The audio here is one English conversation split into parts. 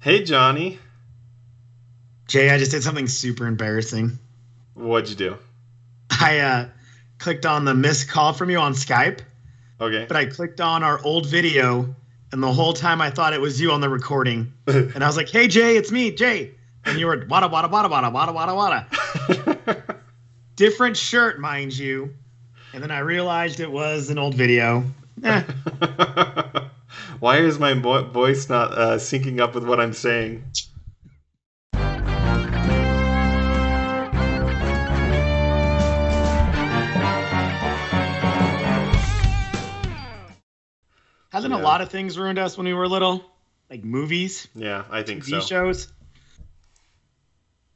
Hey, Johnny. Jay, I just did something super embarrassing. What'd you do? I uh, clicked on the missed call from you on Skype, Okay. but I clicked on our old video, and the whole time I thought it was you on the recording. And I was like, "Hey, Jay, it's me, Jay," and you were wada wada wada wada wada wada wada. Different shirt, mind you. And then I realized it was an old video. Eh, Why is my vo- voice not uh, syncing up with what I'm saying? hasn't Yeah. a lot of things ruined us when we were little, like movies, Yeah, I think TV so. shows?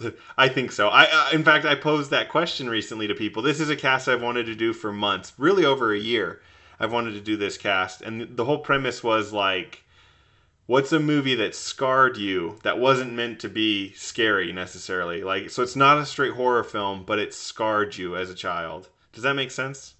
I think so. I, uh, in fact, I posed that question recently to people. This is a cast I've wanted to do for months, really over a year. I've wanted to do this cast, and the whole premise was like, what's a movie that scarred you that wasn't meant to be scary necessarily? Like, so it's not a straight horror film, but it scarred you as a child. Does that make sense?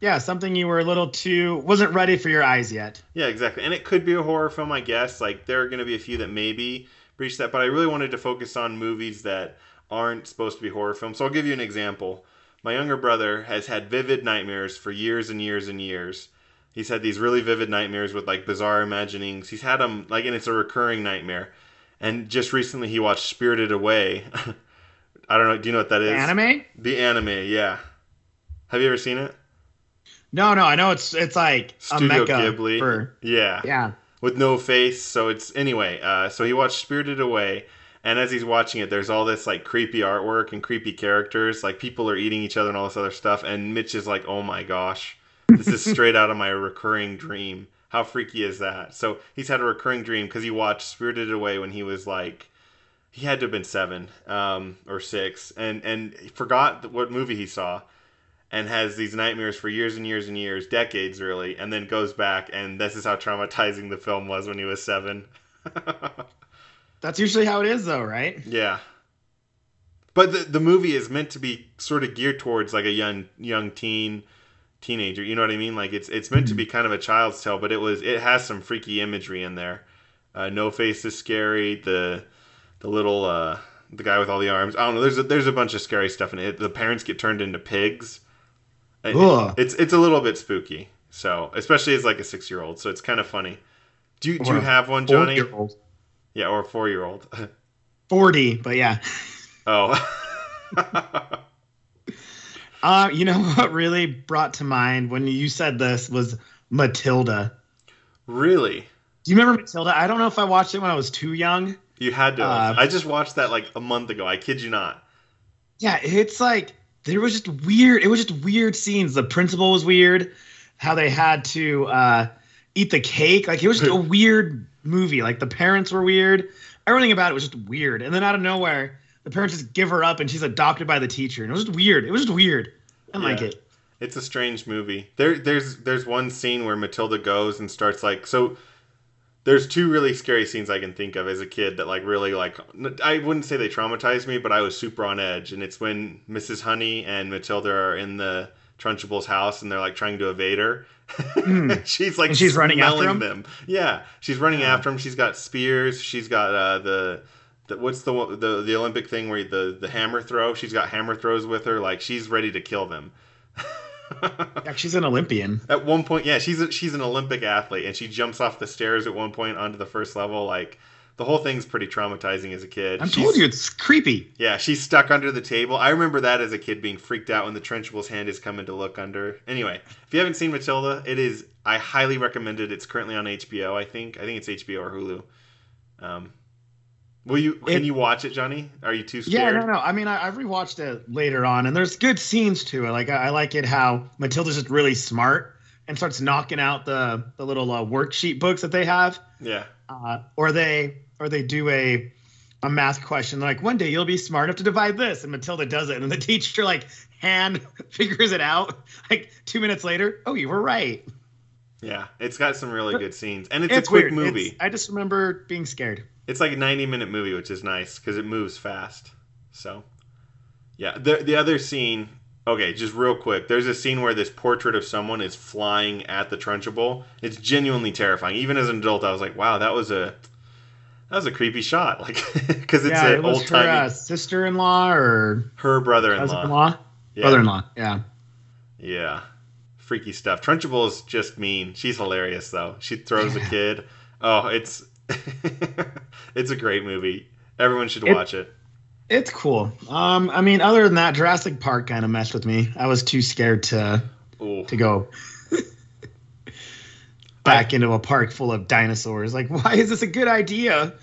Yeah, something you were a little too wasn't ready for your eyes yet. Yeah, exactly. And it could be a horror film, I guess. Like there are going to be a few that maybe breach that, but I really wanted to focus on movies that aren't supposed to be horror films. So I'll give you an example. My younger brother has had vivid nightmares for years and years and years. He's had these really vivid nightmares with like bizarre imaginings. He's had them like, and it's a recurring nightmare. And just recently, he watched Spirited Away. I don't know. Do you know what that is? Anime? The anime, yeah. Have you ever seen it? No, no, I know it's it's like Studio a mecca Ghibli. for Yeah. yeah. with no face. So it's anyway. Uh, so he watched Spirited Away, and as he's watching it, there's all this like creepy artwork and creepy characters. Like people are eating each other and all this other stuff. And Mitch is like, "Oh my gosh, this is straight out of my recurring dream. How freaky is that?" So he's had a recurring dream because he watched Spirited Away when he was like. He had to have been seven um, or six, and and forgot what movie he saw, and has these nightmares for years and years and years, decades really, and then goes back, and this is how traumatizing the film was when he was seven. That's usually how it is though, right? yeah. But the, the movie is meant to be sort of geared towards like a young young teen teenager. You know what I mean? Like it's it's meant to be kind of a child's tale, but it was it has some freaky imagery in there. Uh, no face is scary. The the little uh, the guy with all the arms. I don't know. There's a, there's a bunch of scary stuff in it. The parents get turned into pigs. It- Ugh. it's it's a little bit spooky. So especially as like a six year old. So it's kind of funny. Do you, do you have one, Johnny? Four-year-old. Yeah, or a four year old. Forty, but yeah. oh. Uh, you know what really brought to mind when you said this was Matilda. really? Do you remember Matilda? I don't know if I watched it when I was too young. You had to. Uh, I just watched that like a month ago. I kid you not. Yeah, it's like there was just weird. It was just weird scenes. The principal was weird. How they had to uh, eat the cake. Like it was just a weird movie. Like the parents were weird. Everything about it was just weird. And then out of nowhere, the parents just give her up, and she's adopted by the teacher. And it was just weird. It was just weird. I didn't like it. It's a strange movie. There, there's, there's one scene where Matilda goes and starts like so. There's two really scary scenes I can think of as a kid that like really like I wouldn't say they traumatized me, but I was super on edge. And it's when Mrs. Honey and Matilda are in the Trunchbull's house and they're like trying to evade her. she's like Hmm. And she's running after him? them. Yeah, she's running Yeah. after him. She's got spears. She's got uh, the. The, what's the the the Olympic thing where the the hammer throw? She's got hammer throws with her. Like she's ready to kill them. Yeah, she's an Olympian. At one point, yeah, she's a, she's an Olympic athlete, and she jumps off the stairs at one point onto the first level. Like the whole thing's pretty traumatizing as a kid. I'm She's- told you it's creepy. Yeah, she's stuck under the table. I remember that as a kid being freaked out when the Trunchbull's hand is coming to look under. Anyway, if you haven't seen Matilda, it is I highly recommend it. It's currently on HBO. I think I think it's HBO or Hulu. Um, will you? Can It- you watch it, Johnny? Are you too scared? Yeah, no, no. I mean, I, I rewatched it later on, and there's good scenes to it. Like I, I like it how Matilda's just really smart and starts knocking out the the little uh, worksheet books that they have, Yeah, uh, or they or they do a a math question like one day you'll be smart enough to divide this, and Matilda does it, and the teacher like hand figures it out. Like two minutes later, oh, you were right. yeah. It's got some really good scenes, and it's, It's, a quick weird. movie. It's- I just remember being scared. It's like a 90 minute movie, which is nice because it moves fast. So, yeah. The, the other scene, okay, just real quick. There's a scene where this portrait of someone is flying at the Trunchbull. It's genuinely terrifying. Even as an adult, I was like, wow, that was a. That was a creepy shot, like because it's yeah, an it old her uh, timey sister-in-law or her brother-in-law. Yeah. brother-in-law. Yeah. Yeah. Freaky stuff. Trunchbull is just mean. She's hilarious though. She throws a kid. Oh, it's it's a great movie. Everyone should It- watch it. It's cool. Um, I mean, other than that, Jurassic Park kind of messed with me. I was too scared to Ooh. to go back into a park full of dinosaurs. Like, why is this a good idea?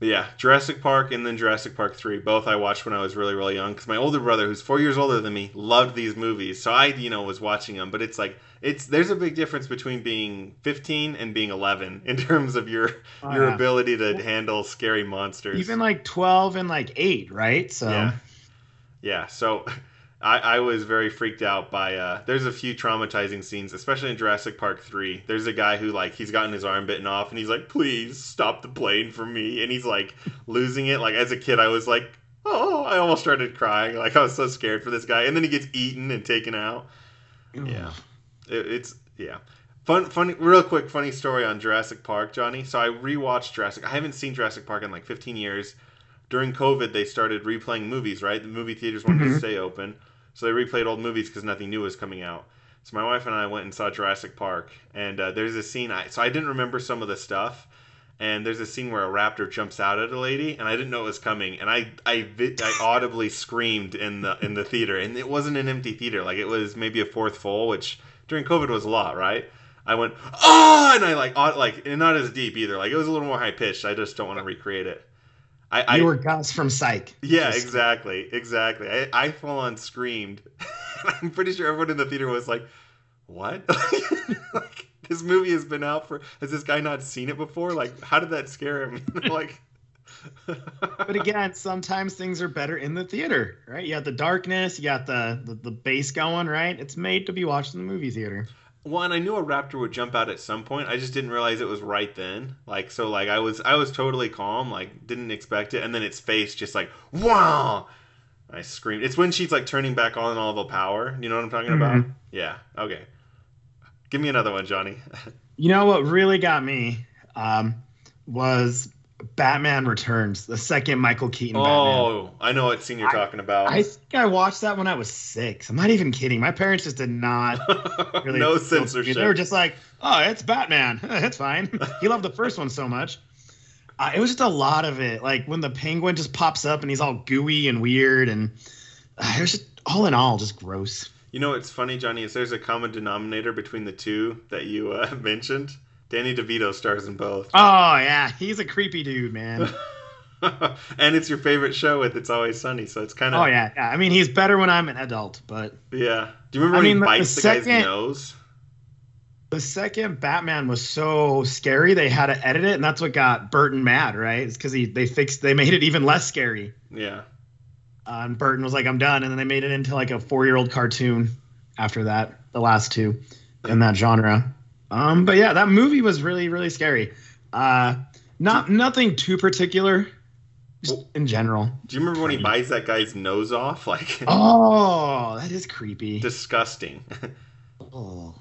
Yeah, Jurassic Park and then Jurassic Park 3. Both I watched when I was really, really young because my older brother, who's four years older than me, loved these movies. So I, you know, was watching them. But it's like, it's there's a big difference between being 15 and being 11 in terms of your Oh, your yeah. ability to handle scary monsters. Even like twelve and like eight, right? So Yeah. Yeah. So I, I was very freaked out by uh there's a few traumatizing scenes, especially in Jurassic Park 3. There's a guy who like he's gotten his arm bitten off and he's like, please stop the plane for me and he's like losing it. Like as a kid I was like, Oh, I almost started crying. Like I was so scared for this guy. And then he gets eaten and taken out. Yeah. It, it's yeah. Fun, funny, real quick, funny story on Jurassic Park, Johnny. So I rewatched Jurassic. I haven't seen Jurassic Park in like 15 years. During COVID, they started replaying movies. Right, the movie theaters wanted to Mhm. stay open, so they replayed old movies because nothing new was coming out. So my wife and I went and saw Jurassic Park, and uh, there's a scene. I, so I didn't remember some of the stuff, and there's a scene where a raptor jumps out at a lady, and I didn't know it was coming, and I I, I audibly screamed in the in the theater, and it wasn't an empty theater, like it was maybe a fourth full, which during COVID was a lot, right? I went oh, and I like like and not as deep either, like it was a little more high pitched. I just don't want to recreate it. I, I you were Gus from Psych. yeah, Just- exactly, exactly. I, I full on screamed. I'm pretty sure everyone in the theater was like, "What? like this movie has been out for? Has this guy not seen it before? Like, how did that scare him? like, But again, sometimes things are better in the theater, right? You got the darkness, you got the, the the bass going, right? It's made to be watched in the movie theater. One, I knew a raptor would jump out at some point. I just didn't realize it was right then. Like, so, like, I was, I was totally calm. Like, didn't expect it, and then its face just like, wow. I screamed. It's when she's like turning back on all the power. You know what I'm talking about? Mhm. Yeah. Okay. Give me another one, Johnny. You know what really got me um, was Batman Returns, the second Michael Keaton Batman. Oh, I know what scene you're I- talking about. I think I watched that when I was six. I'm not even kidding. My parents just did not really. no censorship. They were just like, "Oh, it's Batman. it's fine." he loved the first one so much. Uh, it was just a lot of it. Like when the penguin just pops up and he's all gooey and weird, and uh, it was just all in all just gross. you know what's funny, Johnny, is there's a common denominator between the two that you uh, mentioned. Danny DeVito stars in both. Oh yeah, he's a creepy dude, man. and it's your favorite show with It's Always Sunny, so it's kind of oh yeah, yeah. I mean, he's better when I'm an adult, but yeah. Do you remember I when mean, he bites the the, guy's second- nose? the second Batman was so scary they had to edit it, and that's what got Burton mad, right? It's because he they fixed they made it even less scary. Yeah. Uh, and Burton was like, "I'm done," and then they made it into like a four year old cartoon. After that, the last two in that genre. Um, but yeah, that movie was really really scary. Uh, not nothing too particular, just in general. Do you remember when he bites that guy's nose off? Like Oh, that is creepy. disgusting. Oh,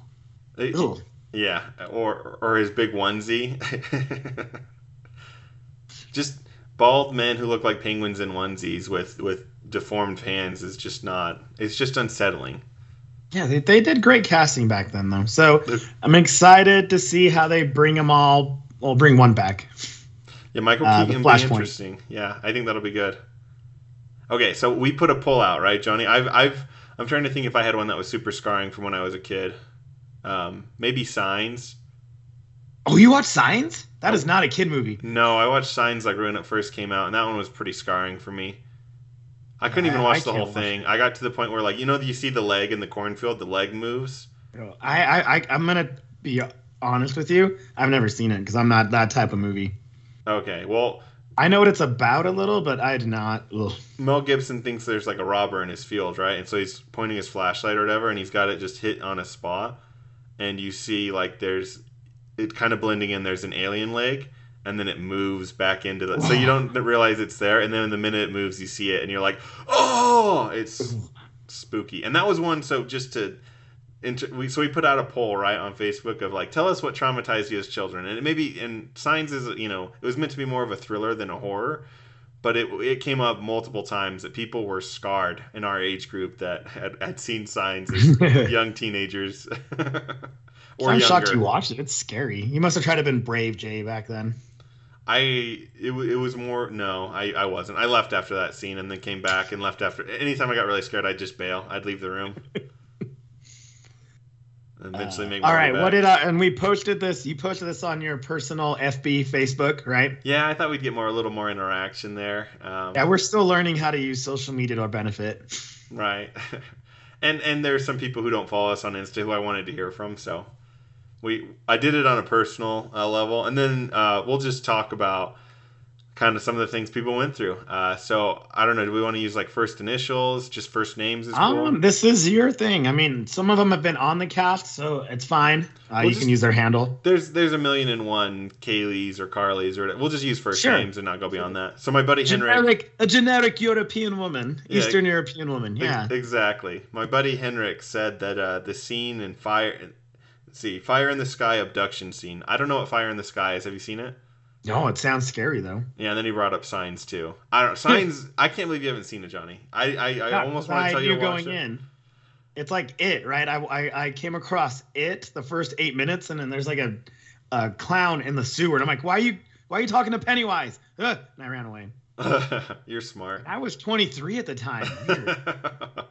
It- Yeah, or or his big onesie. just bald men who look like penguins in onesies with with deformed hands is just not. It's just unsettling. Yeah, they, they did great casting back then, though. So I'm excited to see how they bring them all. Well, bring one back. Yeah, Michael Uh, Keaton will be interesting. Yeah, I think that'll be good. Okay, so we put a pull out, right, Johnny? I've I've I'm trying to think if I had one that was super scarring from when I was a kid. Um, maybe Signs. Oh, you watch Signs? That is not a kid movie. No, I watched Signs like when it first came out, and that one was pretty scarring for me. I couldn't even watch I the whole thing. I got to the point where, like, you know, you see the leg in the cornfield, the leg moves. I, I, I I'm gonna be honest with you. I've never seen it because I'm not that type of movie. Okay, well, I know what it's about a little, but I did not. Ugh. Mel Gibson thinks there's like a robber in his field, right? And so he's pointing his flashlight or whatever, and he's got it just hit on a spot, and you see like there's it kind of blending in. There's an alien leg, and then it moves back into the. So you don't realize it's there, and then the minute it moves, you see it, and you're like, oh, it's spooky. And that was one. So just to inter- we, so we put out a poll right on Facebook of like, tell us what traumatized you as children, and it maybe and Signs is you know it was meant to be more of a thriller than a horror, but it it came up multiple times that people were scarred in our age group that had, had seen Signs as young teenagers. or I'm younger. shocked you watched it. It's scary. You must have tried to have been brave, Jay, back then. I it, it was more no I, I wasn't. I left after that scene and then came back and left after anytime I got really scared I'd just bail. I'd leave the room. Eventually uh, make all right what did I and we posted this you posted this on your personal FB Facebook right? Yeah I thought we'd get more a little more interaction there. Um, yeah we're still learning how to use social media to our benefit. Right. And and there's some people who don't follow us on Insta who I wanted to hear from so we I did it on a personal uh, level, and then uh, we'll just talk about kind of some of the things people went through. Uh, so I don't know. Do we want to use like first initials, just first names? Is cool? Um, this is your thing. I mean, some of them have been on the cast, so it's fine. Uh, we'll you just, can use their handle. There's there's a million and one Kayleys or Carlys or we'll just use first sure. names and not go beyond that. So my buddy generic, Henrik, a generic European woman, yeah, Eastern European woman. Yeah, exactly. My buddy Henrik said that uh, the scene in fire see, Fire in the Sky abduction scene. I don't know what Fire in the Sky is. Have you seen it? No, it sounds scary though. Yeah, and then he brought up Signs too. I don't Signs. I can't believe you haven't seen it, Johnny. I I, I almost want to tell you to watch going it. in. It's like it, right? I, I I came across it the first eight minutes, and then there's like a a clown in the sewer, and I'm like, why are you why are you talking to Pennywise? Ugh, and I ran away. You're smart. I was 23 at the time.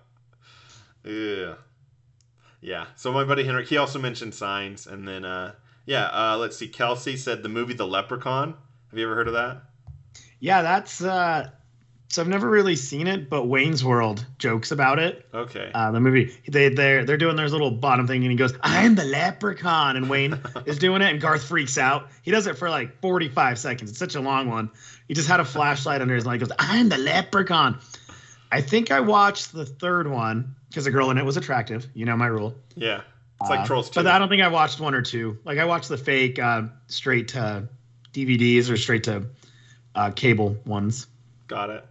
yeah. Yeah. So my buddy Henrik, he also mentioned signs, and then uh, yeah, uh, let's see. Kelsey said the movie The Leprechaun. Have you ever heard of that? Yeah, that's. Uh, so I've never really seen it, but Wayne's World jokes about it. Okay. Uh, the movie they they're they're doing their little bottom thing, and he goes, "I'm the leprechaun," and Wayne is doing it, and Garth freaks out. He does it for like 45 seconds. It's such a long one. He just had a flashlight under his leg. Goes, "I'm the leprechaun." I think I watched the third one because the girl in it was attractive. You know my rule. Yeah, it's like uh, Trolls 2. But I don't think I watched one or two. Like I watched the fake uh, straight to DVDs or straight to uh, cable ones. Got it.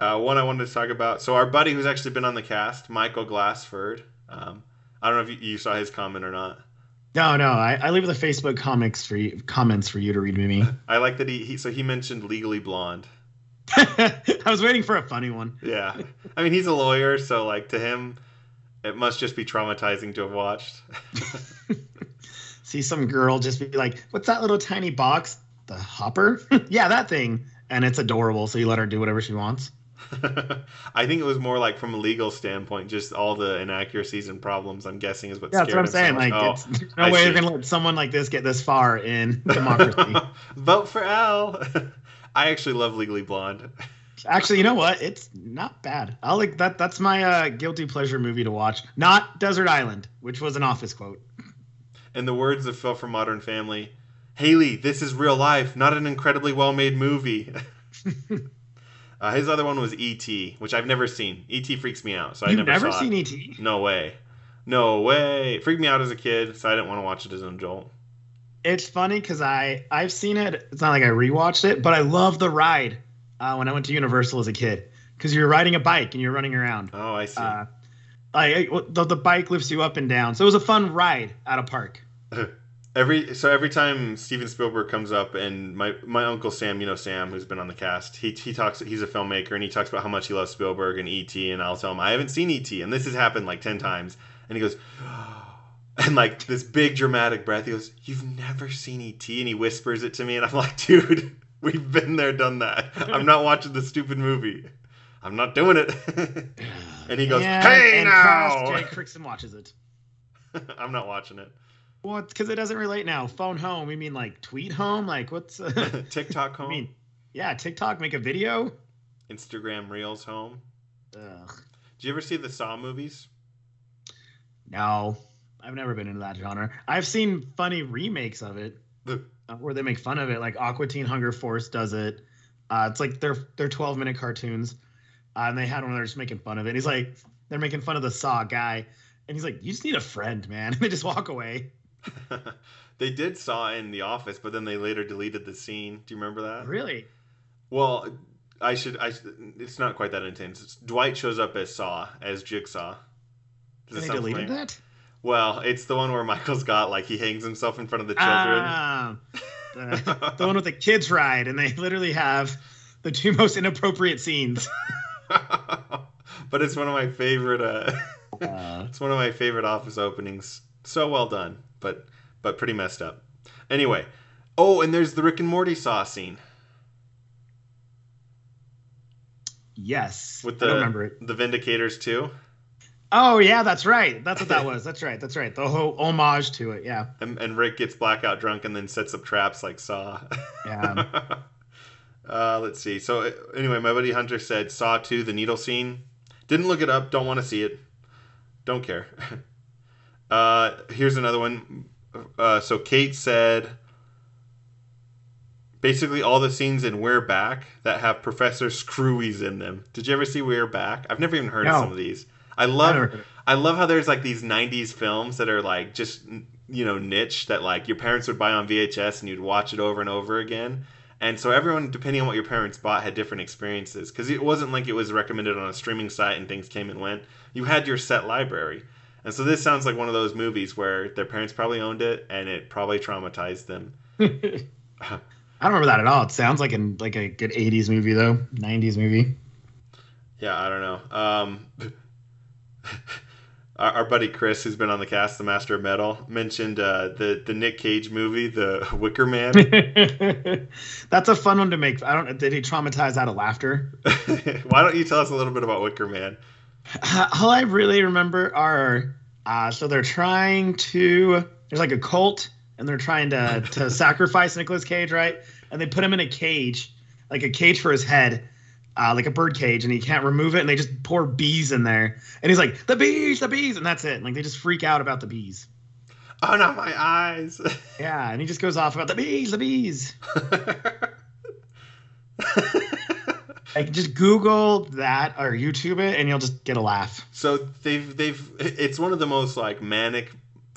Uh, one I wanted to talk about. So our buddy who's actually been on the cast, Michael Glassford. Um, I don't know if you, you, saw his comment or not. No, no. I, I leave the Facebook comics for you, comments for you to read, me. I like that he, he so he mentioned Legally Blonde. I was waiting for a funny one. Yeah. I mean, he's a lawyer, so like to him, it must just be traumatizing to have watched. See some girl just be like, "What's that little tiny box? The hopper? yeah, that thing." And it's adorable, so you let her do whatever she wants. I think it was more like from a legal standpoint, just all the inaccuracies and problems. I'm guessing is what. Yeah, that's what I'm saying. So like, oh, no I way you're gonna let someone like this get this far in democracy. Vote for Al. I actually love Legally Blonde. Actually, you know what? It's not bad. I like that. That's my uh, guilty pleasure movie to watch. Not Desert Island, which was an Office quote. In the words of Phil from Modern Family, Haley, this is real life, not an incredibly well-made movie. uh, his other one was E.T., which I've never seen. E.T. freaks me out, so I never saw it. You've I never, never seen E.T. No way, no way. It freaked me out as a kid, so I didn't want to watch it as an adult it's funny because I I've seen it. It's not like I rewatched it, but I love the ride uh, when I went to Universal as a kid because you're riding a bike and you're running around. Oh, I see. Uh, I, the, the bike lifts you up and down, so it was a fun ride at a park. every so every time Steven Spielberg comes up, and my my uncle Sam, you know Sam, who's been on the cast, he he talks. He's a filmmaker, and he talks about how much he loves Spielberg and ET, and I'll tell him I haven't seen ET, and this has happened like ten times, and he goes. And like this big dramatic breath. He goes, "You've never seen ET?" And he whispers it to me, and I'm like, "Dude, we've been there, done that. I'm not watching the stupid movie. I'm not doing it." and he goes, yeah, "Hey and now!" Jake Crickson watches it. I'm not watching it. Well, because it doesn't relate now. Phone home. We mean like tweet home? Like what's uh, TikTok home? I mean, yeah, TikTok. Make a video. Instagram Reels home. Ugh. Did you ever see the Saw movies? No. I've never been into that genre. I've seen funny remakes of it uh, where they make fun of it. Like Aqua Teen Hunger Force does it. Uh, it's like they're they're 12 minute cartoons, uh, and they had one where they're just making fun of it. And he's like, they're making fun of the Saw guy, and he's like, you just need a friend, man. And they just walk away. they did Saw in The Office, but then they later deleted the scene. Do you remember that? Really? Well, I should. I. It's not quite that intense. It's, Dwight shows up as Saw as Jigsaw. Does they deleted that? Well, it's the one where Michael Scott like he hangs himself in front of the children. Ah, the, the one with the kids ride, and they literally have the two most inappropriate scenes. but it's one of my favorite. Uh, Uh, it's one of my favorite Office openings. So well done, but but pretty messed up. Anyway, oh, and there's the Rick and Morty saw scene yes, with I the don't remember it. the Vindicators too, Oh yeah, that's right. That's what that was. That's right. That's right. The whole homage to it. Yeah. and, and Rick gets blackout drunk and then sets up traps like Saw. Yeah. uh, let's see. So uh, anyway, my buddy Hunter said Saw 2, the needle scene. Didn't look it up. Don't want to see it. Don't care. uh, here's another one. Uh, so Kate said basically all the scenes in We're Back that have Professor Screweyes in them. Did you ever see We're Back? I've never even heard of some of these. I love never heard it. I love how there's like these 90s films that are like just you know niche that like your parents would buy on VHS and you'd watch it over and over again. And so everyone depending on what your parents bought had different experiences cuz it wasn't like it was recommended on a streaming site and things came and went. You had your set library. And so this sounds like one of those movies where their parents probably owned it and it probably traumatized them. I don't remember that at all. It sounds like an like a good '80s movie though, '90s movie. Yeah, I don't know. Um, our, our buddy Chris, who's been on the cast, the Master of Metal, mentioned uh, the the Nick Cage movie, The Wicker Man. That's a fun one to make. I don't. Did he traumatize out of laughter? Why don't you tell us a little bit about Wicker Man? All I really remember are uh, so they're trying to. There's like a cult, and they're trying to to sacrifice Nicolas Cage, right? And they put him in a cage, like a cage for his head, uh, like a bird cage, and he can't remove it. And they just pour bees in there, and he's like, "The bees, the bees," and that's it. And, like they just freak out about the bees. Oh, not my eyes. Yeah, and he just goes off about the bees, the bees. Like just Google that or YouTube it, and you'll just get a laugh. so they've they've it's one of the most like manic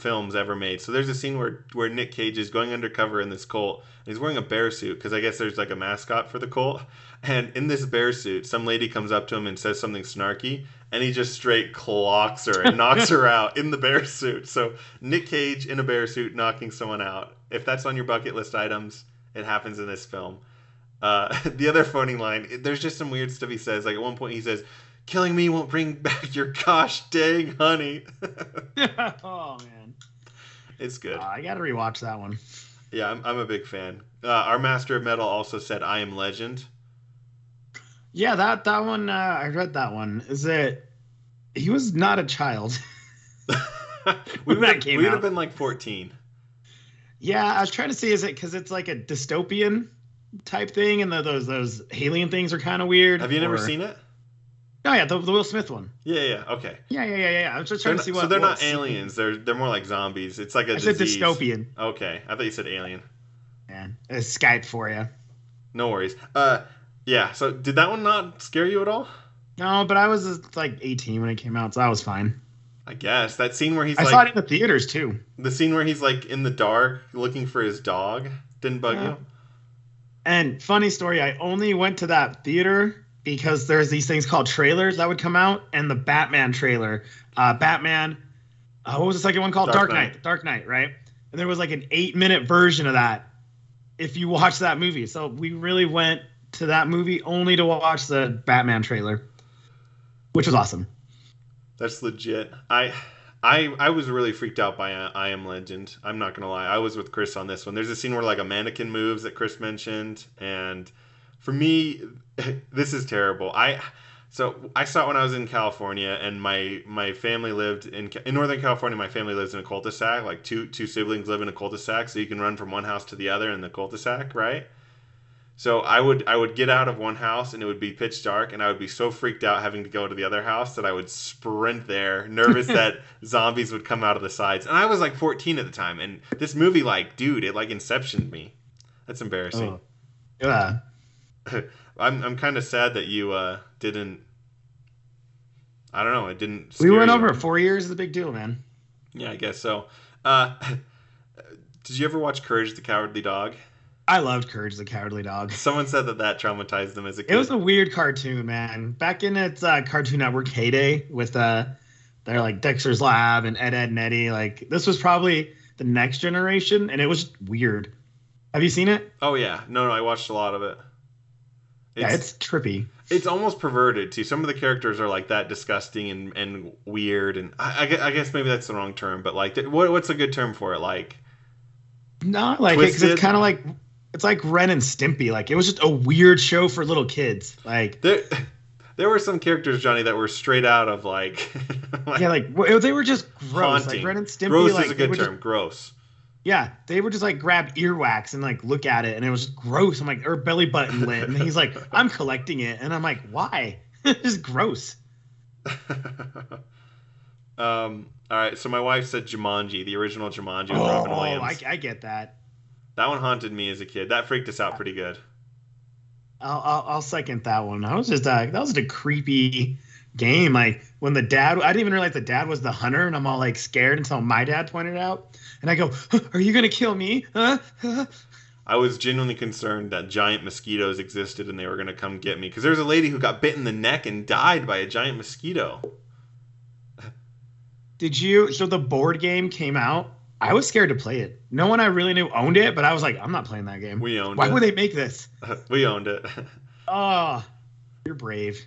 films ever made. So there's a scene where where Nick Cage is going undercover in this cult. And he's wearing a bear suit because I guess there's like a mascot for the cult. And in this bear suit, some lady comes up to him and says something snarky, and he just straight clocks her and knocks her out in the bear suit. So Nick Cage in a bear suit knocking someone out. If that's on your bucket list items, it happens in this film. Uh, the other phony line, there's just some weird stuff he says. Like at one point, he says, "Killing me won't bring back your gosh dang honey." oh man, it's good. Uh, I gotta rewatch that one. Yeah, I'm, I'm a big fan. Uh, our master of metal also said, "I am legend." Yeah, that that one. Uh, I read that one. Is it? He was not a child. we would have, came we would have been like 14. Yeah, I was trying to see. Is it because it's like a dystopian type thing, and the, those those alien things are kind of weird? Have you never or- seen it? Oh yeah, the, the Will Smith one. Yeah, yeah, okay. Yeah, yeah, yeah, yeah. I was just They're trying to see what. so they're not aliens. They're they're more like zombies. It's like a I said dystopian. Okay, I thought you said alien. Man, it's Skype for you. No worries. Uh, yeah. So did that one not scare you at all? No, but I was like 18 when it came out, so I was fine. I guess that scene where he's I like saw it in the theaters too. the scene where he's like in the dark looking for his dog didn't bug Yeah. you. And funny story, I only went to that theater because there's these things called trailers that would come out, and the Batman trailer, uh, Batman, uh, what was the second one called? Dark Dark, Knight. Knight. Dark Knight, right? And there was like an eight minute version of that if you watch that movie. So we really went to that movie only to watch the Batman trailer, which was awesome. That's legit. I I I was really freaked out by I, I Am Legend. I'm not gonna lie. I was with Chris on this one. There's a scene where like a mannequin moves that Chris mentioned, and for me, this is terrible. I so I saw it when I was in California, and my my family lived in in Northern California. My family lives in a cul-de-sac. Like two two siblings live in a cul-de-sac, so you can run from one house to the other in the cul-de-sac, right? So I would I would get out of one house and it would be pitch dark and I would be so freaked out having to go to the other house that I would sprint there, nervous that zombies would come out of the sides. And I was like 14 at the time, and this movie, like, dude, it like inceptioned me. That's embarrassing. Oh. Yeah. I'm I'm kind of sad that you uh, didn't. I don't know. It didn't. We went you. over. Four years is a big deal, man. Yeah, I guess so. Uh, did you ever watch Courage the Cowardly Dog? I loved Courage the Cowardly Dog. Someone said that that traumatized them as a kid. It was a weird cartoon, man. Back in its uh, Cartoon Network heyday with uh, They're like Dexter's Lab and Ed, Ed, and Eddie. Like this was probably the next generation, and it was weird. Have you seen it? Oh yeah, no, no, I watched a lot of it. It's, yeah, it's trippy. It's almost perverted too. Some of the characters are like that disgusting and, and weird, and I, I guess maybe that's the wrong term, but like, what, what's a good term for it? Like, not like it it's kind of like it's like Ren and Stimpy. Like it was just a weird show for little kids. Like there, there were some characters, Johnny, that were straight out of like, like yeah, like they were just gross. Haunting. Like Ren and Stimpy. Gross like, is a good term. Just, gross. Yeah, they would just like grab earwax and like look at it, and it was gross. I'm like, or belly button lint, and he's like, I'm collecting it, and I'm like, why? it's gross. um. All right. So my wife said Jumanji, the original Jumanji with oh, Robin Williams. I, I get that. That one haunted me as a kid. That freaked us out pretty good. I'll, I'll, I'll second that one. I was just uh, that was a creepy game. Like when the dad, I didn't even realize the dad was the hunter, and I'm all like scared until my dad pointed out, and I go, "Are you gonna kill me?" Huh? I was genuinely concerned that giant mosquitoes existed and they were gonna come get me because there was a lady who got bit in the neck and died by a giant mosquito. Did you? So the board game came out. I was scared to play it. No one I really knew owned it, but I was like, I'm not playing that game. We owned Why it. would they make this? we owned it. oh, you're brave.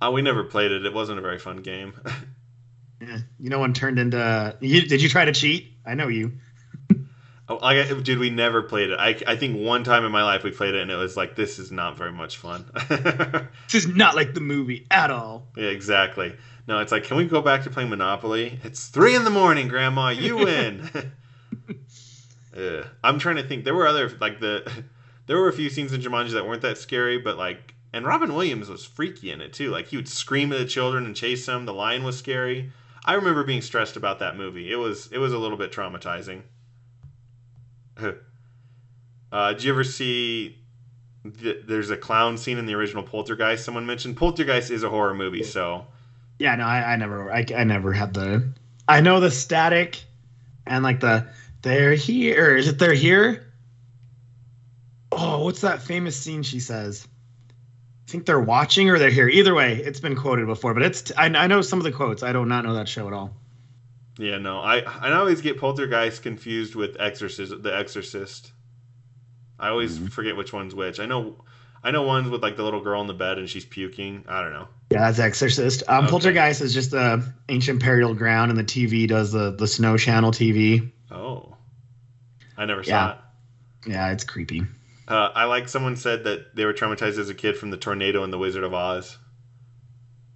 Uh, we never played it. It wasn't a very fun game. yeah, you know, one turned into. You, did you try to cheat? I know you. oh, I, dude, we never played it. I, I think one time in my life we played it, and it was like, this is not very much fun. this is not like the movie at all. Yeah, exactly. No, it's like, can we go back to playing Monopoly? It's three in the morning, Grandma. You win. I'm trying to think. There were other like the. There were a few scenes in Jumanji that weren't that scary, but like, and Robin Williams was freaky in it too. Like he would scream at the children and chase them. The lion was scary. I remember being stressed about that movie. It was it was a little bit traumatizing. uh, did you ever see? The, there's a clown scene in the original Poltergeist. Someone mentioned Poltergeist is a horror movie, so yeah, no, I, I never, I, I never had the. I know the static, and like the they're here. Is it they're here? Oh, what's that famous scene she says? I think they're watching or they're here. Either way, it's been quoted before, but it's I, I know some of the quotes. I do not know that show at all. Yeah, no, I I always get Poltergeist confused with Exorcist, The Exorcist. I always mm-hmm. forget which one's which. I know I know ones with like the little girl in the bed and she's puking. I don't know. Yeah, that's Exorcist. Um, okay. Poltergeist is just the ancient burial ground, and the TV does the the Snow Channel TV. Oh, I never yeah. saw it. Yeah, it's creepy. Uh, I like someone said that they were traumatized as a kid from the tornado in the Wizard of Oz.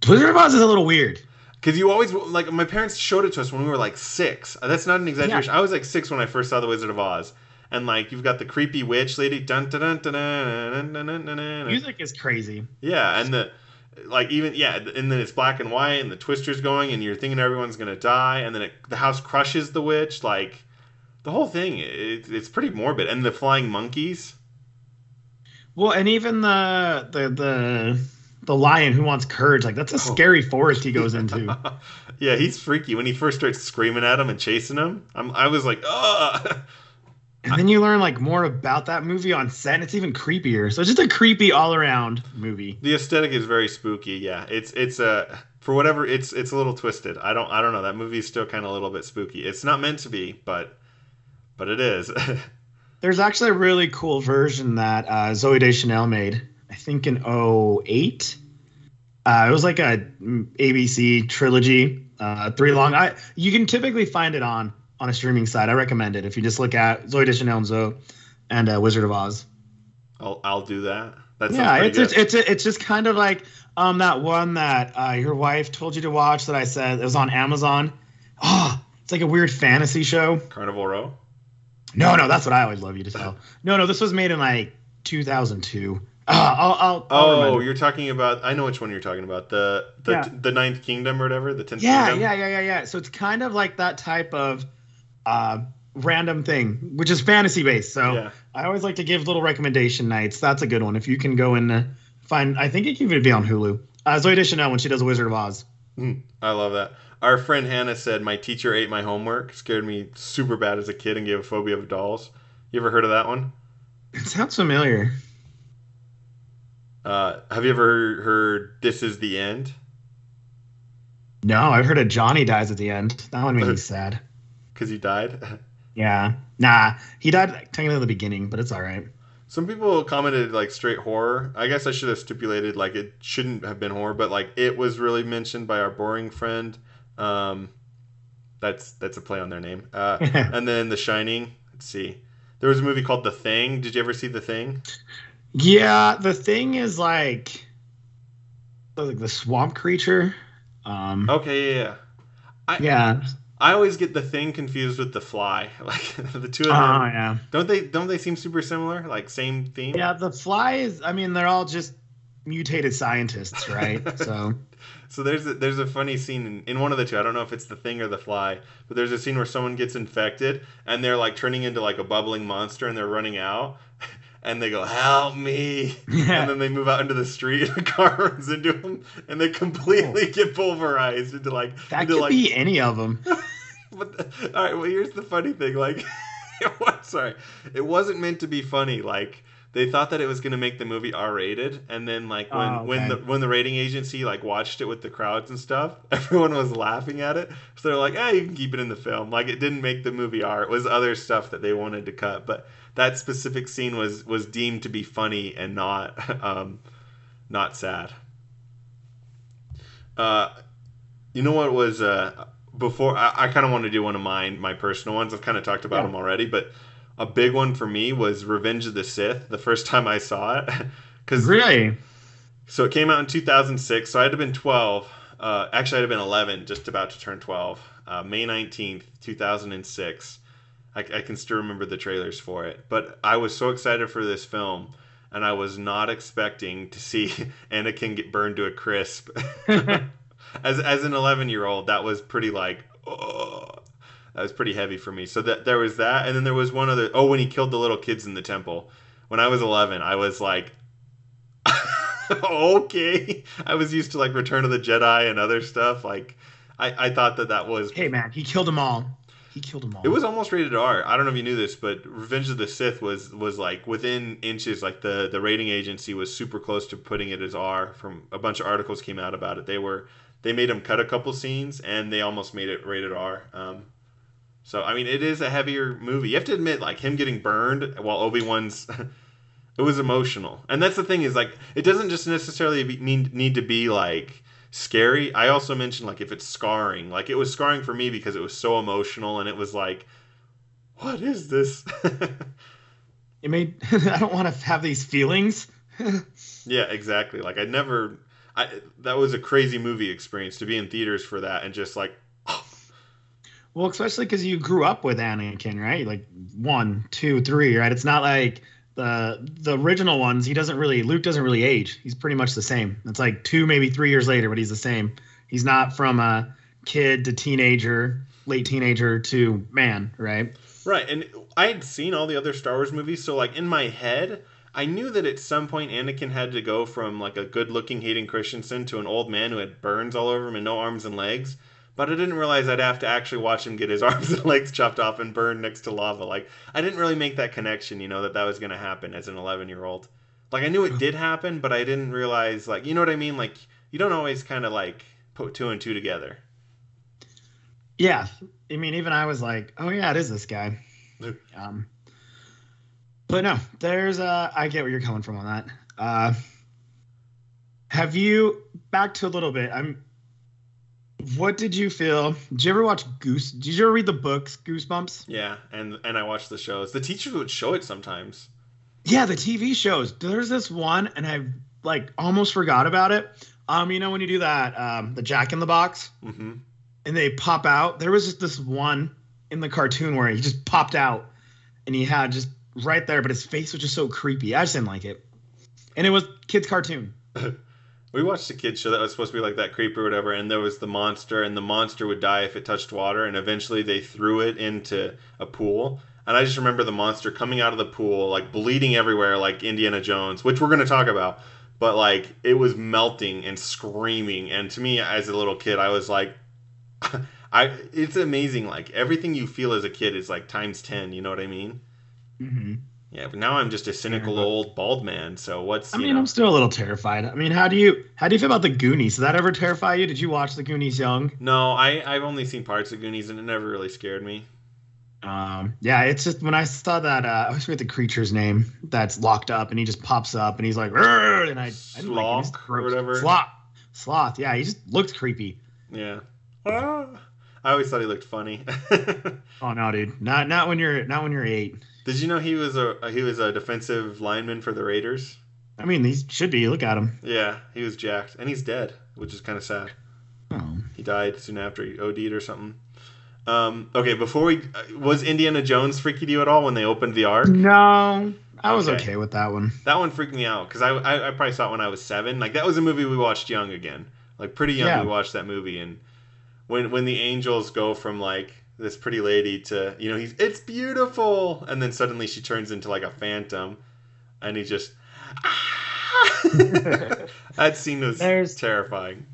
Wizard of Oz is a little weird. Because you always like my parents showed it to us when we were like six. That's not an exaggeration. Yeah. I was like six when I first saw the Wizard of Oz, and like you've got the creepy witch lady. Dun dun dun dun dun dun dun dun. dun. Music is crazy. Yeah, and the like even yeah, and then it's black and white, and the twister's going, and you're thinking everyone's gonna die, and then it, the house crushes the witch. Like the whole thing, it, it's pretty morbid, and the flying monkeys. Well, and even the the the the lion who wants courage, like that's a oh. scary forest he goes into. yeah, he's freaky when he first starts screaming at him and chasing him. I'm, I was like, ugh. And then you learn like more about that movie on set, and it's even creepier. So it's just a creepy all around movie. The aesthetic is very spooky. Yeah, it's it's a uh, for whatever it's it's a little twisted. I don't I don't know. That movie's still kind of a little bit spooky. It's not meant to be, but but it is. There's actually a really cool version that uh, Zooey Deschanel made. I think in 08. Uh, it was like a mm, ABC trilogy, uh, three long. I you can typically find it on on a streaming site. I recommend it if you just look at Zooey Deschanel and Zooey and uh, Wizard of Oz. I'll I'll do that. That yeah, it's, it's it's it's just kind of like um that one that uh, your wife told you to watch that I said it was on Amazon. Oh, it's like a weird fantasy show. Carnival Row. No, no, that's what I always love you to tell. No, no, this was made in like 2002. Uh, I'll, I'll, I'll oh, you're talking about. I know which one you're talking about. The the yeah. the Ninth Kingdom or whatever. The Tenth yeah, Kingdom. Yeah, yeah, yeah, yeah. So it's kind of like that type of uh, random thing, which is fantasy based. So yeah. I always like to give little recommendation nights. That's a good one. If you can go and find, I think it can even be on Hulu. Uh, Zooey Deschanel when she does Wizard of Oz. Mm, I love that. Our friend Hannah said, "My teacher ate my homework. Scared me super bad as a kid and gave a phobia of dolls." You ever heard of that one? It sounds familiar. Uh, have you ever heard "This Is the End"? No, I've heard a Johnny dies at the end. That one made me sad. Because he died. Yeah. Nah, he died technically in the beginning, but it's all right. Some people commented like straight horror. I guess I should have stipulated like it shouldn't have been horror, but like it was really mentioned by our boring friend. Um, that's that's a play on their name. Uh, and then The Shining. Let's see. There was a movie called The Thing. Did you ever see The Thing? Yeah, the thing is like like the swamp creature. Um Okay, yeah, yeah. I, yeah. I always get The Thing confused with The Fly. Like the two of them. Oh yeah. Don't they? Don't they seem super similar? Like same theme. Yeah, the fly is I mean, they're all just mutated scientists, right? so So there's a, there's a funny scene in, in one of the two. I don't know if it's the thing or the fly, but there's a scene where someone gets infected and they're like turning into like a bubbling monster and they're running out. And they go, "Help me!" Yeah. And then they move out into the street, and a car runs into them, and they completely oh. get pulverized into like that into could like. be any of them. But the, all right, well, here's the funny thing. Like, it was, sorry, it wasn't meant to be funny. Like, they thought that it was going to make the movie R-rated, and then like when Oh, when the when the rating agency like watched it with the crowds and stuff, everyone was laughing at it. So they're like, "Hey, you can keep it in the film." Like, it didn't make the movie R. It was other stuff that they wanted to cut, but that specific scene was was deemed to be funny and not um, not sad. Uh, you know what was uh before I, I kind of want to do one of mine, my personal ones. I've kind of talked about Yeah. them already, but a big one for me was Revenge of the Sith. The first time I saw it, because Really? so it came out in 2006. So I'd have been 12. Uh, actually, I'd have been 11, just about to turn 12. Uh, May 19th, 2006. I, I can still remember the trailers for it. But I was so excited for this film, and I was not expecting to see Anakin get burned to a crisp. as as an 11 year old, that was pretty like, oh, that was pretty heavy for me. So that there was that, and then there was one other. Oh, when he killed the little kids in the temple. When I was 11, I was like, okay. I was used to like Return of the Jedi and other stuff. Like, I I thought that that was Hey man, he killed them all. He killed them all. it was almost rated R. I don't know if you knew this, but Revenge of the Sith was was like within inches. Like the the rating agency was super close to putting it as R. From a bunch of articles came out about it. They were they made him cut a couple scenes, and they almost made it rated R. Um, so I mean, it is a heavier movie. You have to admit, like him getting burned while Obi Wan's. it was emotional, and that's the thing is like it doesn't just necessarily be, mean need to be like scary. I also mentioned like if it's scarring, like it was scarring for me because it was so emotional, and it was like, what is this? It made I don't want to have these feelings. yeah, exactly. Like I never. I, that was a crazy movie experience to be in theaters for that and just like Well, especially because you grew up with Anakin, right? Like one, two, three, right? It's not like the the original ones. He doesn't really Luke doesn't really age. He's pretty much the same. It's like two, maybe three years later, but he's the same. He's not from a kid to teenager, late teenager to man, right? Right, and I had seen all the other Star Wars movies, so like in my head, I knew that at some point Anakin had to go from like a good-looking Hayden Christensen to an old man who had burns all over him and no arms and legs. But I didn't realize I'd have to actually watch him get his arms and legs chopped off and burned next to lava. Like I didn't really make that connection, you know, that that was going to happen as an 11-year-old. Like I knew it did happen, but I didn't realize like, you know what I mean? Like you don't always kind of like put two and two together. Yeah. I mean, even I was like, oh yeah, it is this guy. Um, but no, there's uh, I get where you're coming from on that. Uh, have you back to a little bit? I'm. What did you feel? Did you ever watch Goose? Did you ever read the books Goosebumps? Yeah, and and I watched the shows. The teachers would show it sometimes. Yeah, the TV shows. There's this one, and I like almost forgot about it. Um, you know when you do that, um, the Jack in the Box, hmm and they pop out. There was just this one in the cartoon where he just popped out, and he had just right there, but his face was just so creepy. I just didn't like it, and it was kids' cartoon. We watched a kids show that was supposed to be like that creep or whatever, and there was the monster, and the monster would die if it touched water, and eventually they threw it into a pool. And I just remember the monster coming out of the pool, like bleeding everywhere, like Indiana Jones, which we're going to talk about. But like it was melting and screaming, and to me as a little kid, I was like, I it's amazing. Like everything you feel as a kid is like times ten. You know what I mean? Mm-hmm. Yeah, but now I'm just a cynical old bald man. So what's I mean, know? I'm still a little terrified. I mean, how do you how do you feel about the Goonies? Did that ever terrify you? Did you watch the Goonies young? No, I I've only seen parts of Goonies and it never really scared me. Um, yeah, it's just when I saw that uh, I always forget the creature's name that's locked up, and he just pops up, and he's like, and I, I didn't like him. Sloth or whatever. Sloth, sloth. Yeah, he just looked creepy. Yeah. Ah. I always thought he looked funny. Oh no, dude, not not when you're not when you're eight. Did you know he was a he was a defensive lineman for the Raiders? I mean, he should be. Look at him. Yeah, he was jacked, and he's dead, which is kind of sad. Oh. He died soon after he OD'd or something. Um, okay, before we uh, was Indiana Jones freaking you at all when they opened the Ark? No, I was Okay. okay, with that one. That one freaked me out because I, I I probably saw it when I was seven. Like that was a movie we watched young again, like pretty young. Yeah. We watched that movie, and when when the angels go from like this pretty lady to you know he's it's beautiful, and then suddenly she turns into like a phantom, and he just ah! that scene was There's- terrifying.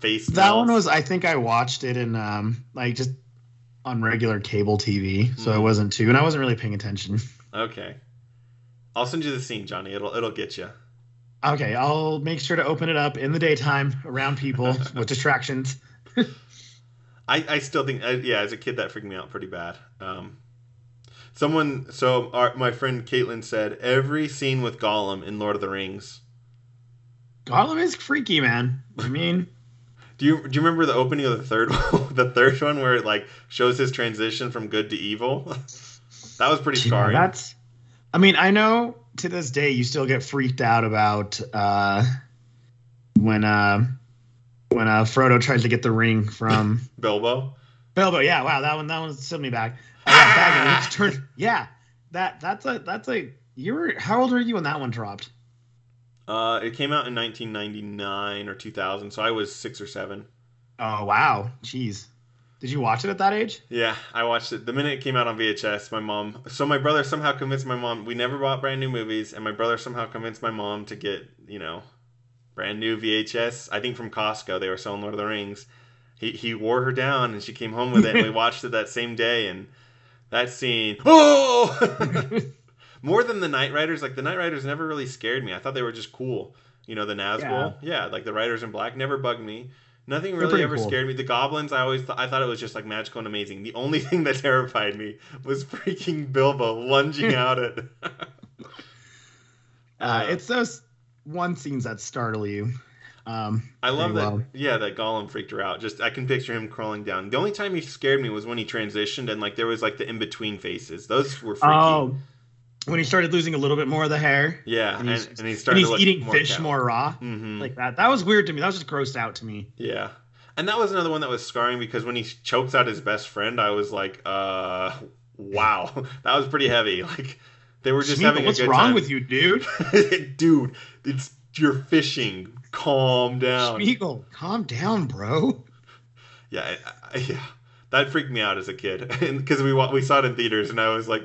Face That one was. I think I watched it in um like just on regular cable TV, so it Mhm. wasn't too, and I wasn't really paying attention. okay. I'll send you the scene, Johnny. It'll it'll get you. Okay, I'll make sure to open it up in the daytime around people with distractions. I, I still think uh, yeah as a kid that freaked me out pretty bad um someone so our, my friend caitlin said every scene with gollum in lord of the rings Gollum is freaky, man. I mean, do you do you remember the opening of the third one the third one where it like shows his transition from good to evil that was pretty scarring that's. I mean, I know to this day you still get freaked out about uh, when uh, when uh, Frodo tries to get the ring from bilbo Bilbo. Yeah, wow, that one that one sent me back. Oh, yeah, back and it's turned. Yeah, that that's a that's a. You were how old were you when that one dropped? uh it came out in 1999 or 2000 so i was six or seven Oh wow, jeez. Did you watch it at that age? Yeah, I watched it the minute it came out on VHS. My mom, so my brother somehow convinced my mom. We never bought brand new movies, and my brother somehow convinced my mom to get you know, brand new VHS. I think from Costco. They were selling Lord of the Rings. He he wore her down, and she came home with it, and we watched it that same day. And that scene, oh, more than the Night Riders. Like the Night Riders never really scared me. I thought they were just cool. You know, the Nazgul. Yeah, like the Riders in Black never bugged me. Nothing really ever cool. scared me. The goblins, I always th- I thought it was just like magical and amazing. The only thing that terrified me was freaking Bilbo lunging out at. Uh, it's those one scenes that startle you. Um, I love that. well. Yeah, that Gollum freaked her out. Just I can picture him crawling down. The only time he scared me was when he transitioned and like there was like the in between faces. Those were freaky. Oh, when he started losing a little bit more of the hair, yeah, and and, he's- and he and started he's eating more fish cow. more raw, Mhm. like that. That was weird to me. That was just grossed out to me. Yeah. And that was another one that was scarring because when he chokes out his best friend, I was like, uh, wow, that was pretty heavy. Like, they were just having a what's wrong time. with you, dude? Dude, it's you're fishing. Calm down. Sméagol, calm down, bro. Yeah, I, I, yeah, that freaked me out as a kid because we we saw it in theaters, and I was like,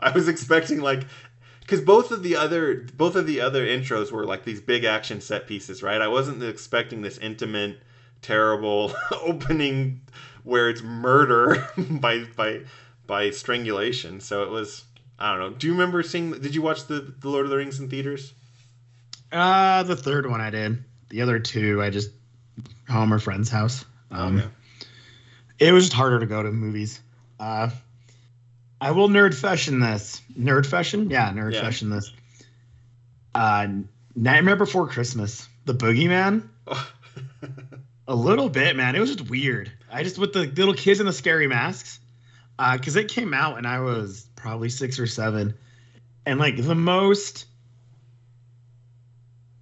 I was expecting like, because both of the other both of the other intros were like these big action set pieces, right? I wasn't expecting this intimate, terrible opening where it's murder by by by strangulation. So it was. I don't know. Do you remember seeing? Did you watch the, the Lord of the Rings in theaters? Uh, the third one I did. The other two I just home or friend's house. Um, Okay. it was just harder to go to movies. Uh, I will nerd fashion this. Nerd fashion? Yeah, nerd Yeah. fashion this. Uh, Nightmare Before Christmas. The Boogeyman. A little bit, man. It was just weird. I just with the little kids in the scary masks, because it came out and I was probably six or seven, and like the most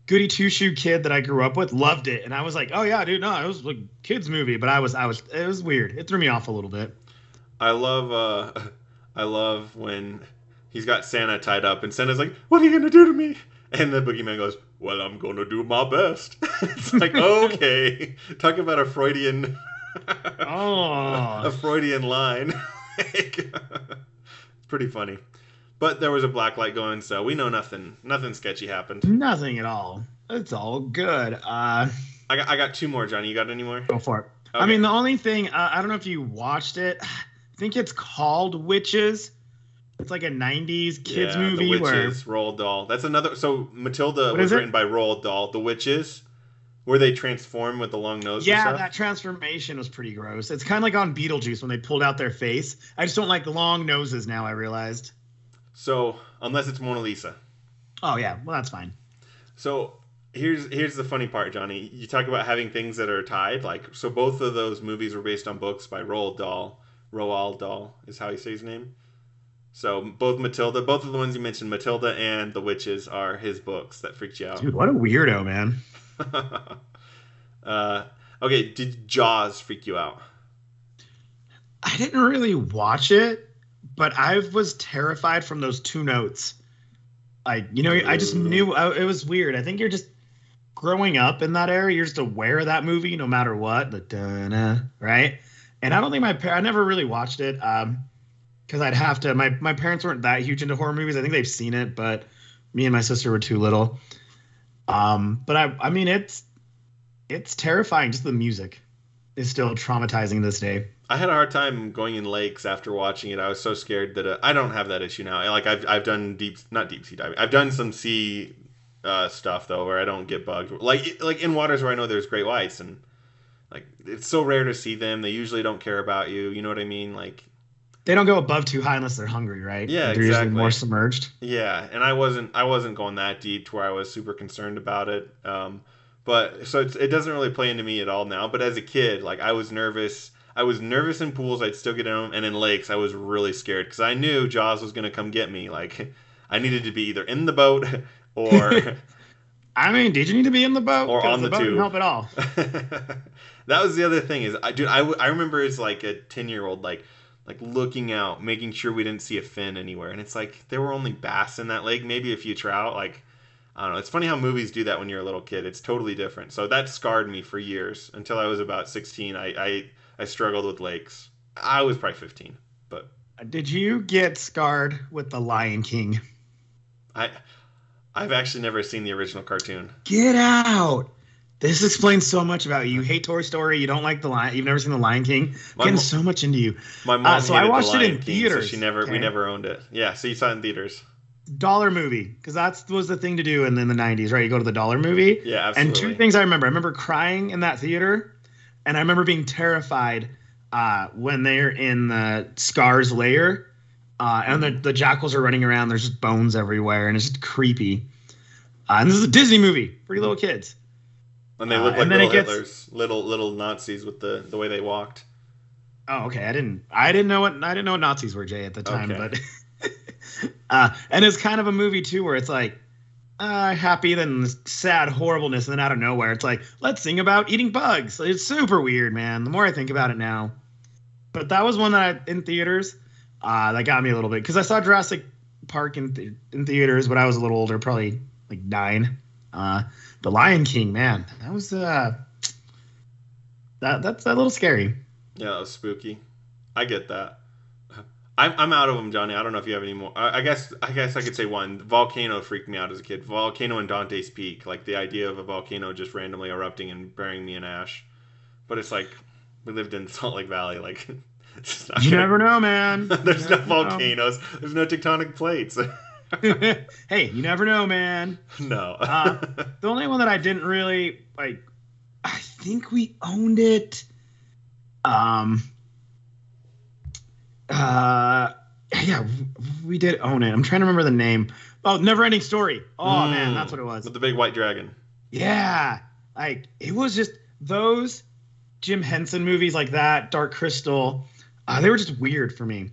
goody two shoe kid that I grew up with loved it, and I was like, oh yeah, dude, no, it was like kids movie, but I was I was it was weird. It threw me off a little bit. I love uh I love when he's got Santa tied up and Santa's like, What are you gonna do to me? And the boogeyman goes, Well, I'm gonna do my best. it's like, okay. Talk about a Freudian Oh. a Freudian line. Like, pretty funny. But there was a black light going, so we know nothing nothing sketchy happened. Nothing at all. It's all good. Uh, I got I got two more, Johnny. You got any more? go for it. I mean, the only thing uh, I don't know if you watched it. I think it's called Witches, It's like a '90s kids yeah, movie The where Witches, Roald Dahl. That's another. So Matilda was it? written by Roald Dahl. The Witches, where they transform with the long nose. yeah, that transformation was pretty gross. It's kind of like on Beetlejuice when they pulled out their face. I just don't like long noses now. I realized. So unless it's Mona Lisa. Oh yeah, well that's fine. So here's here's the funny part, Johnny. You talk about having things that are tied. Like so, both of those movies were based on books by Roald Dahl. Roald Dahl is how you say his name. So both Matilda, both of the ones you mentioned, Matilda and The Witches, are his books that freaked you out. Dude, what a weirdo, man. uh, okay, did Jaws freak you out? I didn't really watch it, but I was terrified from those two notes. Like, you know, I just knew I, it was weird. I think you're just growing up in that era. You're just aware of that movie no matter what. The da right? And I don't think my par- I never really watched it um, because I'd have to. My my parents weren't that huge into horror movies. I think they've seen it, but me and my sister were too little. Um, but I I mean it's it's terrifying. Just the music is still traumatizing this day. I had a hard time going in lakes after watching it. I was so scared that uh, I don't have that issue now. Like I've I've done deep not deep sea diving. I've done some sea uh, stuff though where I don't get bugged. Like like in waters where I know there's great whites and like it's so rare to see them. They usually don't care about you. You know what I mean? Like They don't go above too high unless they're hungry, right? Yeah, they're exactly. usually more submerged. yeah, and I wasn't I wasn't going that deep to where I was super concerned about it. Um, but so it's, it doesn't really play into me at all now. But as a kid, like I was nervous. I was nervous in pools. I'd still get in them, and in lakes, I was really scared because I knew Jaws was gonna come get me. Like I needed to be either in the boat or I mean, did you need to be in the boat? or on the boat tube. help at all. that was the other thing is I dude I, I remember as like a 10 year old like like looking out making sure we didn't see a fin anywhere. And it's like there were only bass in that lake. Maybe a few trout like I don't know. It's funny how movies do that when you're a little kid. It's totally different. So that scarred me for years. Until I was about 16 I I, I struggled with lakes. I was probably 15 but Did you get scarred with the Lion King? I I've actually never seen the original cartoon. Get out! This explains so much about you. You hate Toy Story. You don't like the Lion. You've never seen the Lion King. My Getting mo- so much into you. my mom Uh, so I hated The watched it in Lion King, theaters, so she never we never owned it yeah so you saw it in theaters Dollar movie, because that was the thing to do in, in the '90s, right? You go to the dollar movie. yeah absolutely And two things I remember. I remember crying in that theater, and I remember being terrified uh, when they're in the Scars lair, uh, and the, the jackals are running around. There's just bones everywhere, and it's just creepy. Uh, and this is a Disney movie for your little kids. And they Uh, look like little gets- Hitlers, little little Nazis with the the way they walked. Oh, okay. I didn't. I didn't know what I didn't know what Nazis were, Jay, at the time. Okay. But uh, and it's kind of a movie too, where it's like uh, happy, then sad horribleness, and then out of nowhere, it's like let's sing about eating bugs. It's super weird, man. The more I think about it now, but that was one that I, in theaters uh, that got me a little bit because I saw Jurassic Park in th- in theaters, but I was a little older, probably like nine. Uh, the Lion King, man, that was uh, that that's a little scary. Yeah, that was spooky. I get that. I'm, I'm out of them, Johnny. I don't know if you have any more. I, I guess I guess I could say one. Volcano freaked me out as a kid. Volcano and Dante's Peak, like the idea of a volcano just randomly erupting and burying me in ash. But it's like we lived in Salt Lake Valley. Like it's just not You gonna- never know, man. There's You no know. volcanoes. There's no tectonic plates. hey, you never know, man. no. Uh, The only one that I didn't really like, I think we owned it. Um. Uh. Yeah, we did own it. I'm trying to remember the name. Oh, Never Ending Story. Oh man, Mm. that's what it was. with the big white dragon. Yeah, like it was just those Jim Henson movies like that, Dark Crystal. Uh, they were just weird for me.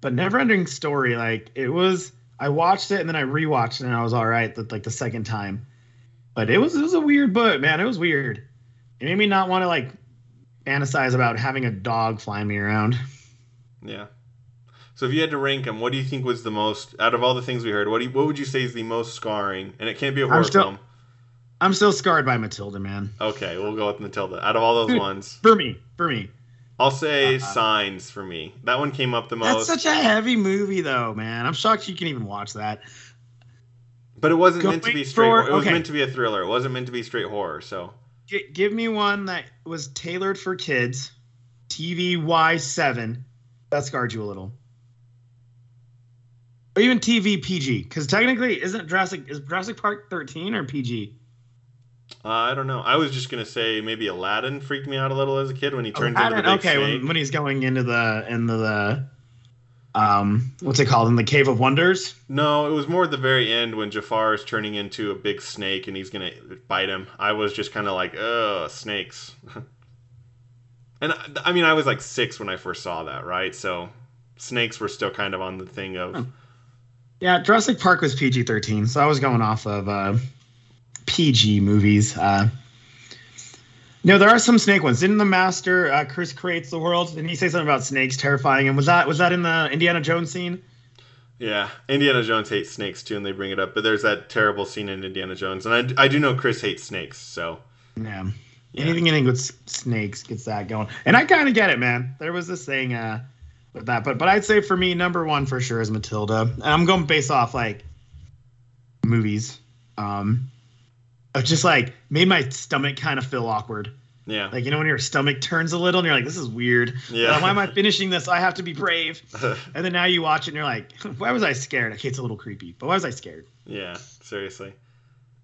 But Neverending Story, like it was. I watched it and then I rewatched it and I was all right. The, like the second time, but it was it was a weird book, man. It was weird. It made me not want to like fantasize about having a dog flying me around. Yeah. So if you had to rank them, what do you think was the most out of all the things we heard? What do you, what would you say is the most scarring? And it can't be a horror still- film. I'm still scarred by Matilda, man. Okay, we'll go with Matilda. Out of all those Dude. ones, For me, for me. I'll say Uh-uh. Signs for me. That one came up the most. That's such a heavy movie, though, man. I'm shocked you can even watch that. but it wasn't meant to be straight. for- horror. It was okay. meant to be a thriller. It wasn't meant to be straight horror. So G- give me one that was tailored for kids. TVY7. That scarred you a little. or even TV PG? Because technically, isn't Jurassic is Jurassic Park 13 or PG? Uh, I don't know. I was just gonna say maybe Aladdin freaked me out a little as a kid when he turns into the big okay, snake. when, when he's going into the into the um what's it called in the Cave of Wonders? No, it was more at the very end when Jafar is turning into a big snake and he's gonna bite him. I was just kind of like, ugh, snakes. and I- I mean, I was like six when I first saw that, right? So snakes were still kind of on the thing of. Yeah, Jurassic Park was PG 13, so I was going off of uh, PG movies. Uh, no, there are some snake ones. Didn't the master uh, Chris creates the world? Didn't he say something about snakes terrifying And Was that was that in the Indiana Jones scene? Yeah, Indiana Jones hates snakes too, and they bring it up. But there's that terrible scene in Indiana Jones, and I, I do know Chris hates snakes, so Yeah. Yeah. Anything anything with snakes gets that going. And I kind of get it, man. There was this thing uh, with that, but but I'd say for me, number one for sure is Matilda. And I'm going based off like movies. Um, it just like made my stomach kind of feel awkward. yeah, Like you know when your stomach turns a little and you're like, this is weird. Yeah. Why am I finishing this? I have to be brave. And then now you watch it and you're like, why was I scared? Okay, it's a little creepy, but why was I scared? yeah, seriously.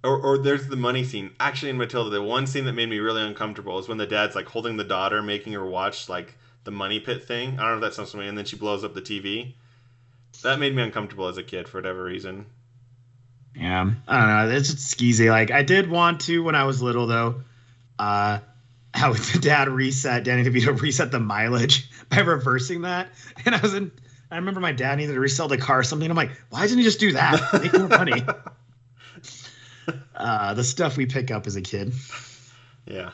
Or, or there's the money scene. Actually, in Matilda, the one scene that made me really uncomfortable is when the dad's like holding the daughter, making her watch like the money pit thing. I don't know if that sounds familiar. And then she blows up the TV. That made me uncomfortable as a kid for whatever reason. Yeah, I don't know. It's just skeezy. Like I did want to when I was little though. Uh how the dad reset Danny DeVito reset the mileage by reversing that. And I was in I remember my dad needed to resell the car or something. I'm like, why didn't he just do that? Make more money. Uh the stuff we pick up as a kid. Yeah.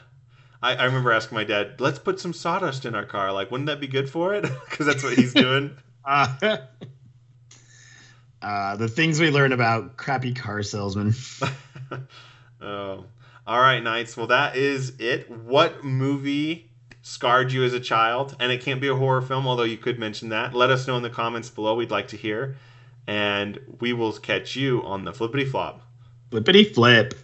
I, I remember asking my dad, let's put some sawdust in our car. Like, wouldn't that be good for it? Because that's what he's doing. Uh, uh the things we learn about crappy car salesmen. oh. All right, Knights. Well, that is it. What movie scarred you as a child? And it can't be a horror film, although you could mention that. Let us know in the comments below. We'd like to hear. And we will catch you on the flippity flop. Flippity flip.